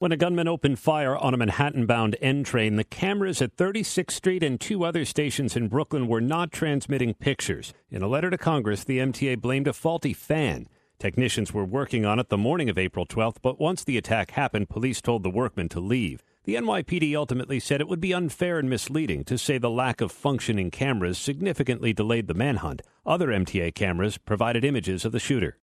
When a gunman opened fire on a Manhattan bound N train, the cameras at 36th Street and two other stations in Brooklyn were not transmitting pictures. In a letter to Congress, the MTA blamed a faulty fan. Technicians were working on it the morning of April 12th, but once the attack happened, police told the workmen to leave. The NYPD ultimately said it would be unfair and misleading to say the lack of functioning cameras significantly delayed the manhunt. Other MTA cameras provided images of the shooter.